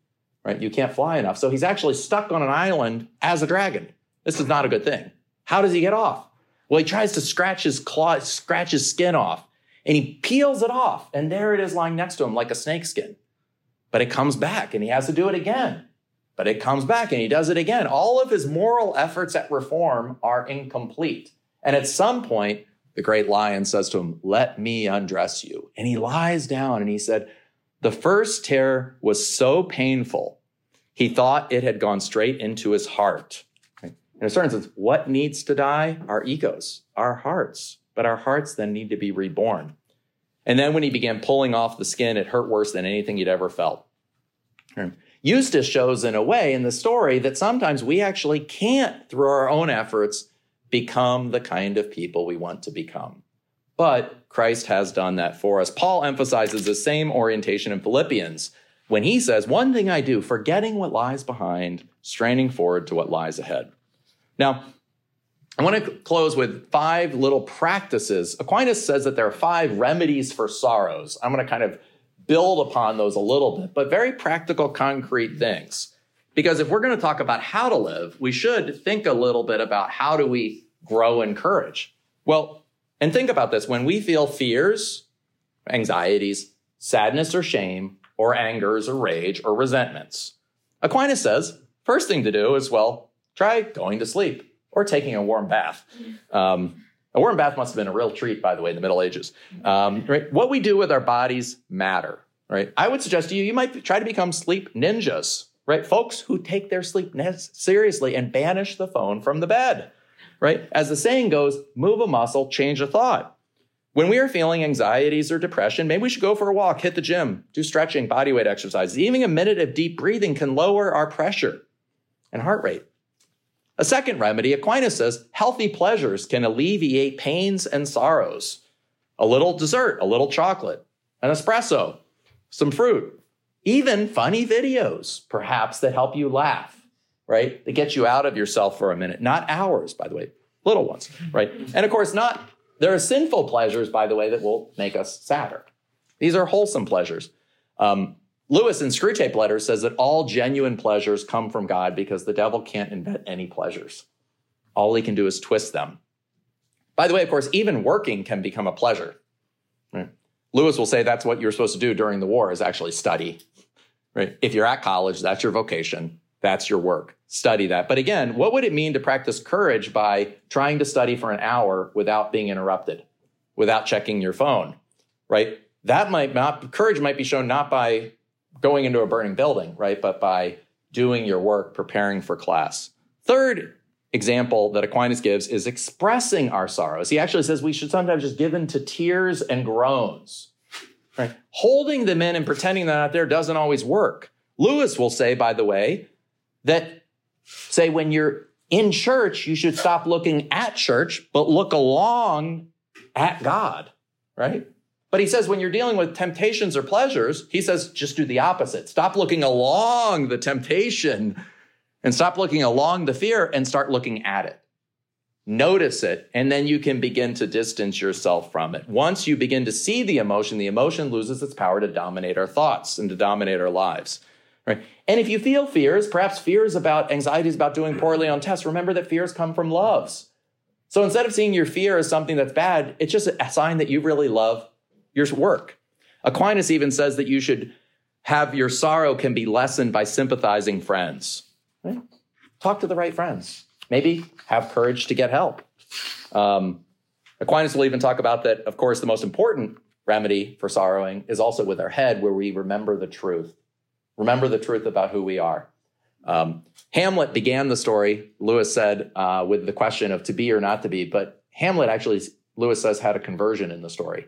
right? You can't fly enough. So he's actually stuck on an island as a dragon. This is not a good thing. How does he get off? Well, he tries to scratch his claw, scratch his skin off, and he peels it off, and there it is lying next to him like a snake skin. But it comes back, and he has to do it again. But it comes back, and he does it again. All of his moral efforts at reform are incomplete. And at some point, the great lion says to him, Let me undress you. And he lies down and he said, The first tear was so painful, he thought it had gone straight into his heart. In a certain sense, what needs to die? Our egos, our hearts. But our hearts then need to be reborn. And then when he began pulling off the skin, it hurt worse than anything he'd ever felt. Eustace shows in a way in the story that sometimes we actually can't, through our own efforts, become the kind of people we want to become. But Christ has done that for us. Paul emphasizes the same orientation in Philippians when he says, One thing I do, forgetting what lies behind, straining forward to what lies ahead. Now, I want to close with five little practices. Aquinas says that there are five remedies for sorrows. I'm going to kind of build upon those a little bit, but very practical, concrete things. Because if we're going to talk about how to live, we should think a little bit about how do we grow in courage. Well, and think about this when we feel fears, anxieties, sadness or shame, or angers or rage or resentments. Aquinas says, first thing to do is, well, try going to sleep or taking a warm bath. Um, a warm bath must have been a real treat, by the way, in the Middle Ages. Um, right? What we do with our bodies matter, right? I would suggest to you, you might try to become sleep ninjas right? Folks who take their sleep seriously and banish the phone from the bed, right? As the saying goes, move a muscle, change a thought. When we are feeling anxieties or depression, maybe we should go for a walk, hit the gym, do stretching, body weight exercises. Even a minute of deep breathing can lower our pressure and heart rate. A second remedy, Aquinas says, healthy pleasures can alleviate pains and sorrows. A little dessert, a little chocolate, an espresso, some fruit, even funny videos, perhaps, that help you laugh, right? That get you out of yourself for a minute, not hours, by the way, little ones, right? And of course, not There are sinful pleasures, by the way, that will make us sadder. These are wholesome pleasures. Um, Lewis in Screwtape Letters says that all genuine pleasures come from God because the devil can't invent any pleasures. All he can do is twist them. By the way, of course, even working can become a pleasure. Right? Lewis will say that's what you're supposed to do during the war is actually study. Right? If you're at college, that's your vocation. That's your work. Study that. But again, what would it mean to practice courage by trying to study for an hour without being interrupted, without checking your phone? Right? That might not, courage might be shown not by going into a burning building, right? But by doing your work, preparing for class. Third example that Aquinas gives is expressing our sorrows. He actually says we should sometimes just give in to tears and groans. Right? Holding them in and pretending they're not there doesn't always work. Lewis will say, by the way, that say when you're in church, you should stop looking at church, but look along at God, right? But he says when you're dealing with temptations or pleasures, he says just do the opposite. Stop looking along the temptation and stop looking along the fear and start looking at it. Notice it, and then you can begin to distance yourself from it. Once you begin to see the emotion, the emotion loses its power to dominate our thoughts and to dominate our lives. Right? And if you feel fears, perhaps fears about anxieties about doing poorly on tests, remember that fears come from loves. So instead of seeing your fear as something that's bad, it's just a sign that you really love your work. Aquinas even says that you should have your sorrow can be lessened by sympathizing friends. Right? Talk to the right friends. Maybe have courage to get help. Um, Aquinas will even talk about that, of course, the most important remedy for sorrowing is also with our head, where we remember the truth. Remember the truth about who we are. Um, Hamlet began the story, Lewis said, uh, with the question of to be or not to be, but Hamlet actually, Lewis says, had a conversion in the story.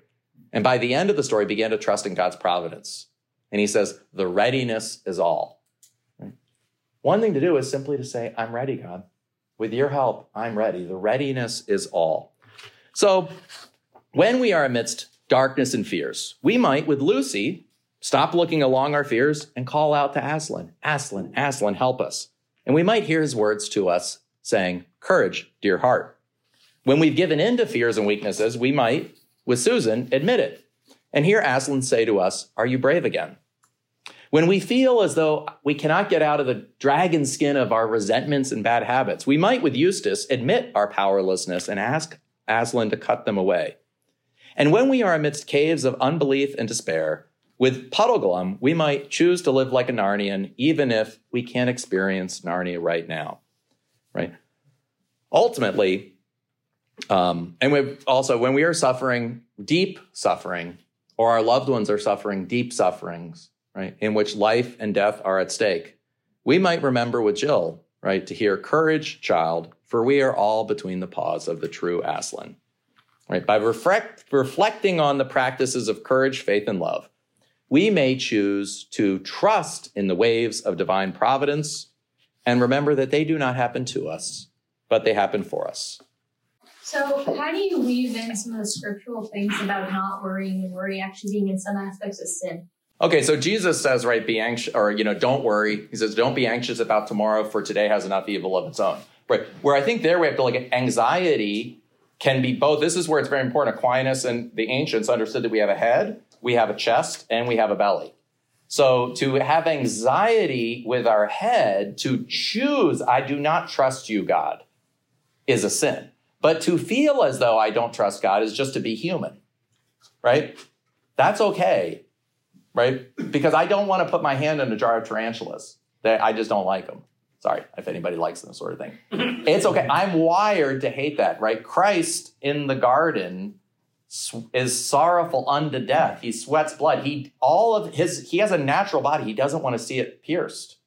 And by the end of the story, began to trust in God's providence. And he says, the readiness is all. Right? One thing to do is simply to say, I'm ready, God. With your help, I'm ready. The readiness is all. So when we are amidst darkness and fears, we might, with Lucy, stop looking along our fears and call out to Aslan, Aslan, Aslan, help us. And we might hear his words to us saying, Courage, dear heart. When we've given in to fears and weaknesses, we might, with Susan, admit it. And hear Aslan say to us, Are you brave again? When we feel as though we cannot get out of the dragon skin of our resentments and bad habits, we might, with Eustace, admit our powerlessness and ask Aslan to cut them away. And when we are amidst caves of unbelief and despair, with Puddleglum, we might choose to live like a Narnian, even if we can't experience Narnia right now, right? Ultimately, um, and we also when we are suffering deep suffering, or our loved ones are suffering deep sufferings, right, in which life and death are at stake, we might remember with Jill, right, to hear courage, child, for we are all between the paws of the true Aslan. Right, by reflect, reflecting on the practices of courage, faith, and love we may choose to trust in the waves of divine providence and remember that they do not happen to us, but they happen for us. So, how do you weave in some of the scriptural things about not worrying and worry actually being in some aspects of sin? Okay, so Jesus says, right, be anxious, or, you know, don't worry. He says, don't be anxious about tomorrow, for today has enough evil of its own. Right, where I think there we have to look at anxiety can be both. This is where it's very important. Aquinas and the ancients understood that we have a head we have a chest, and we have a belly. So to have anxiety with our head, to choose, I do not trust you, God, is a sin. But to feel as though I don't trust God is just to be human, right? That's okay, right? Because I don't want to put my hand in a jar of tarantulas. I just don't like them. Sorry if anybody likes them, sort of thing. it's okay. I'm wired to hate that, right? Christ in the garden is sorrowful unto death. He sweats blood. He all of his he has a natural body. He doesn't want to see it pierced.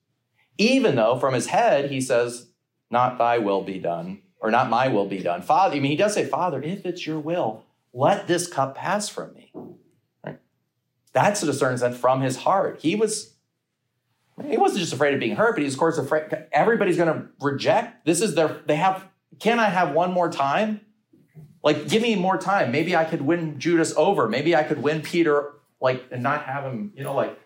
Even though from his head he says, "Not thy will be done," or "Not my will be done." Father, I mean, he does say, "Father, if it's your will, let this cup pass from me." That's certain extent from his heart. He was he wasn't just afraid of being hurt, but he's of course afraid everybody's going to reject. This is their they have. Can I have one more time? Like, give me more time. Maybe I could win Judas over. Maybe I could win Peter, like, and not have him, you know, like,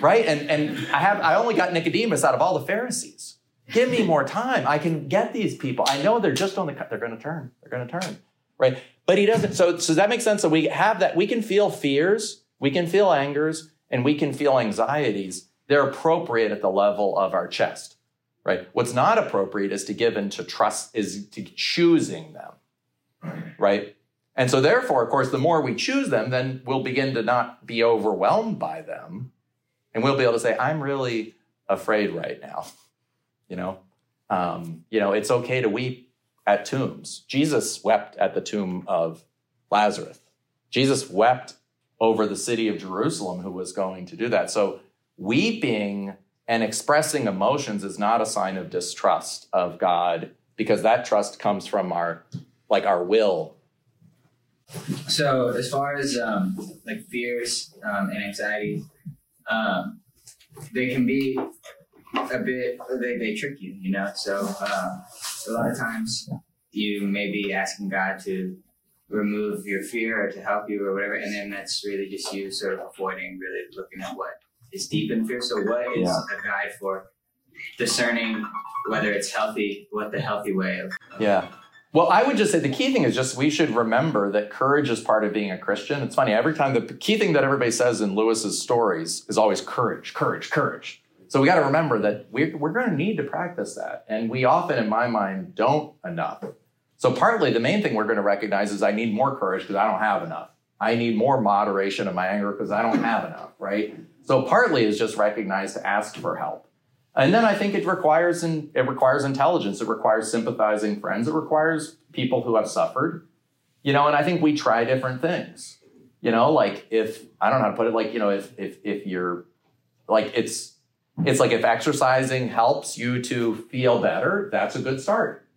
right? And and I have I only got Nicodemus out of all the Pharisees. Give me more time. I can get these people. I know they're just on the cut. They're going to turn. They're going to turn, right? But he doesn't. So, so that makes sense. So we have that. We can feel fears, we can feel angers, and we can feel anxieties. They're appropriate at the level of our chest, right? What's not appropriate is to give into trust, is to choosing them, right? And so, therefore, of course, the more we choose them, then we'll begin to not be overwhelmed by them. And we'll be able to say, I'm really afraid right now. You know, um, you know, it's okay to weep at tombs. Jesus wept at the tomb of Lazarus. Jesus wept over the city of Jerusalem who was going to do that. So weeping and expressing emotions is not a sign of distrust of God because that trust comes from our like our will. So as far as um, like fears um, and anxieties, um, they can be a bit they, they trick you, you know. So uh, a lot of times you may be asking God to remove your fear or to help you or whatever, and then that's really just you sort of avoiding really looking at what is deep in fear. So what is Yeah. a guide for discerning whether it's healthy, what the healthy way of Yeah. Well, I would just say the key thing is just we should remember that courage is part of being a Christian. It's funny, every time the key thing that everybody says in Lewis's stories is always courage, courage, courage. So we got to remember that we're, we're going to need to practice that. And we often, in my mind, don't enough. So partly the main thing we're going to recognize is I need more courage because I don't have enough. I need more moderation of my anger because I don't have enough, right? So partly is just recognize to ask for help. And then I think it requires in, it requires intelligence. It requires sympathizing friends. It requires people who have suffered. You know, and I think we try different things. You know, like if I don't know how to put it, like, you know, if if if you're like it's it's like if exercising helps you to feel better, that's a good start.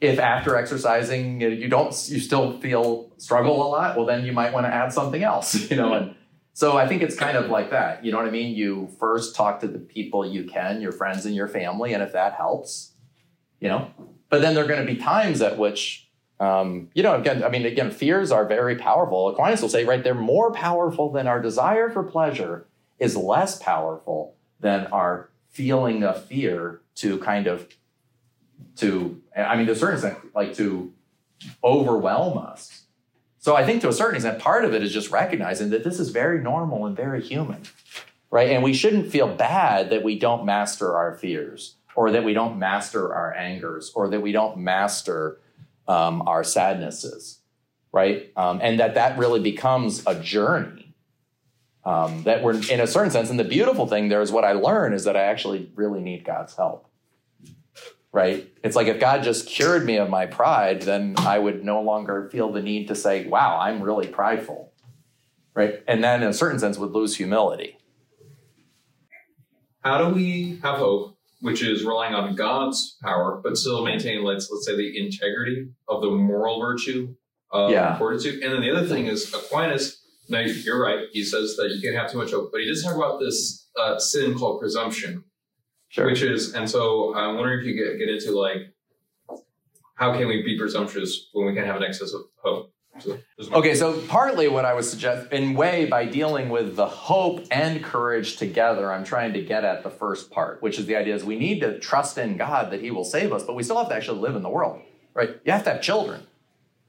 If after exercising you don't you still feel struggle a lot, well then you might want to add something else, you know, and so I think it's kind of like that. You know what I mean? You first talk to the people you can, your friends and your family, and if that helps, you know. But then there are going to be times at which, um, you know, again, I mean, again, fears are very powerful. Aquinas will say, right, they're more powerful than our desire for pleasure is less powerful than our feeling of fear to kind of, to, I mean, to a certain extent, like to overwhelm us. So I think to a certain extent, part of it is just recognizing that this is very normal and very human, right? And we shouldn't feel bad that we don't master our fears or that we don't master our angers or that we don't master um, our sadnesses, right? Um, and that that really becomes a journey. Um, that we're in a certain sense, and the beautiful thing there is what I learn is that I actually really need God's help right? It's like if God just cured me of my pride, then I would no longer feel the need to say, wow, I'm really prideful, right? And then in a certain sense would lose humility. How do we have hope, which is relying on God's power, but still maintaining, let's let's say, the integrity of the moral virtue of Yeah. fortitude? And then the other thing is Aquinas. Now you're right. He says that you can't have too much hope, but he does talk about this uh, sin called presumption, which is, and so I'm wondering if you get get into like, how can we be presumptuous when we can have an excess of hope? So, Okay, so partly what I would suggest, in way, by dealing with the hope and courage together, I'm trying to get at the first part, which is the idea is we need to trust in God that He will save us, but we still have to actually live in the world, right? You have to have children.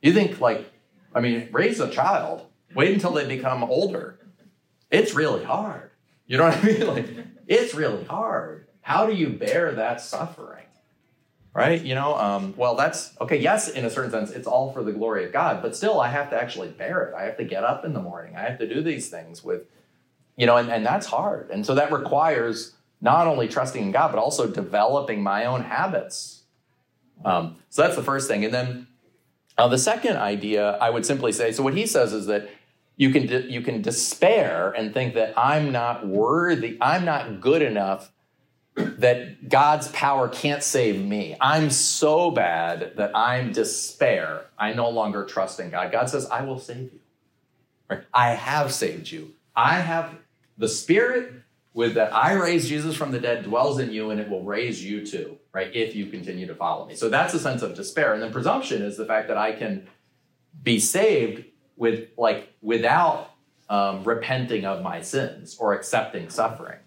You think like, I mean, raise a child, wait until they become older. It's really hard. You know what I mean? Like, it's really hard. How do you bear that suffering? Right? You know, um, well, that's okay. Yes, in a certain sense, it's all for the glory of God, but still, I have to actually bear it. I have to get up in the morning. I have to do these things with, you know, and, and that's hard. And so that requires not only trusting in God, but also developing my own habits. Um, so that's the first thing. And then uh, the second idea, I would simply say, so what he says is that you can you can despair and think that I'm not worthy, I'm not good enough that God's power can't save me. I'm so bad that I'm despair. I no longer trust in God. God says, I will save you. Right? I have saved you. I have the spirit with that I raised Jesus from the dead dwells in you and it will raise you too, right? If you continue to follow me. So that's a sense of despair. And then presumption is the fact that I can be saved with like without um, repenting of my sins or accepting suffering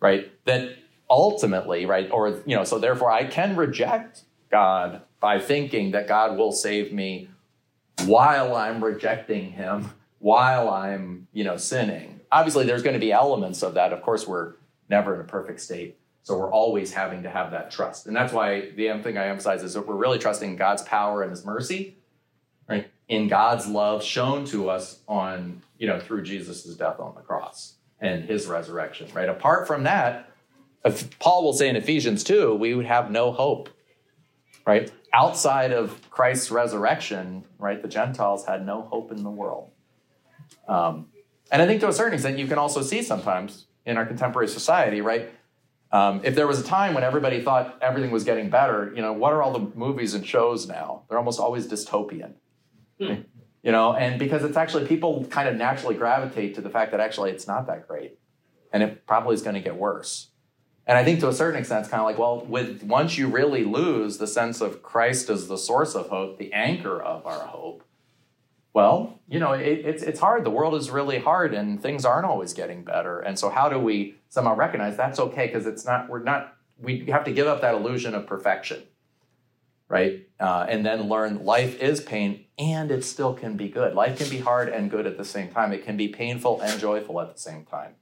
right that ultimately right or you know so therefore i can reject god by thinking that god will save me while I'm rejecting him, while I'm, you know, sinning. Obviously, there's going to be elements of that. Of course, we're never in a perfect state. So we're always having to have that trust. And that's why the thing I emphasize is that we're really trusting God's power and his mercy, right? In God's love shown to us on, you know, through Jesus' death on the cross and his resurrection, right? Apart from that, Paul will say in Ephesians 2, we would have no hope, right? Outside of Christ's resurrection, right, the Gentiles had no hope in the world. Um, and I think to a certain extent, you can also see sometimes in our contemporary society, right? Um, if there was a time when everybody thought everything was getting better, you know, what are all the movies and shows now? They're almost always dystopian. Hmm. You know, and because it's actually people kind of naturally gravitate to the fact that actually it's not that great. And it probably is going to get worse. And I think to a certain extent, it's kind of like, well, with once you really lose the sense of Christ as the source of hope, the anchor of our hope, well, you know, it, it's it's hard. The world is really hard, and things aren't always getting better. And so, how do we somehow recognize that's okay? Because it's not. We're not. We have to give up that illusion of perfection, right? Uh, and then learn life is pain, and it still can be good. Life can be hard and good at the same time. It can be painful and joyful at the same time,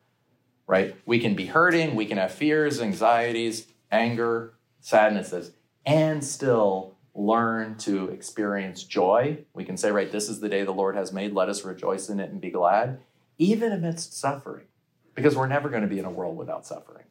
right? We can be hurting. We can have fears, anxieties, anger, sadnesses, and still learn to experience joy. We can say, right, this is the day the Lord has made. Let us rejoice in it and be glad, even amidst suffering, because we're never going to be in a world without suffering.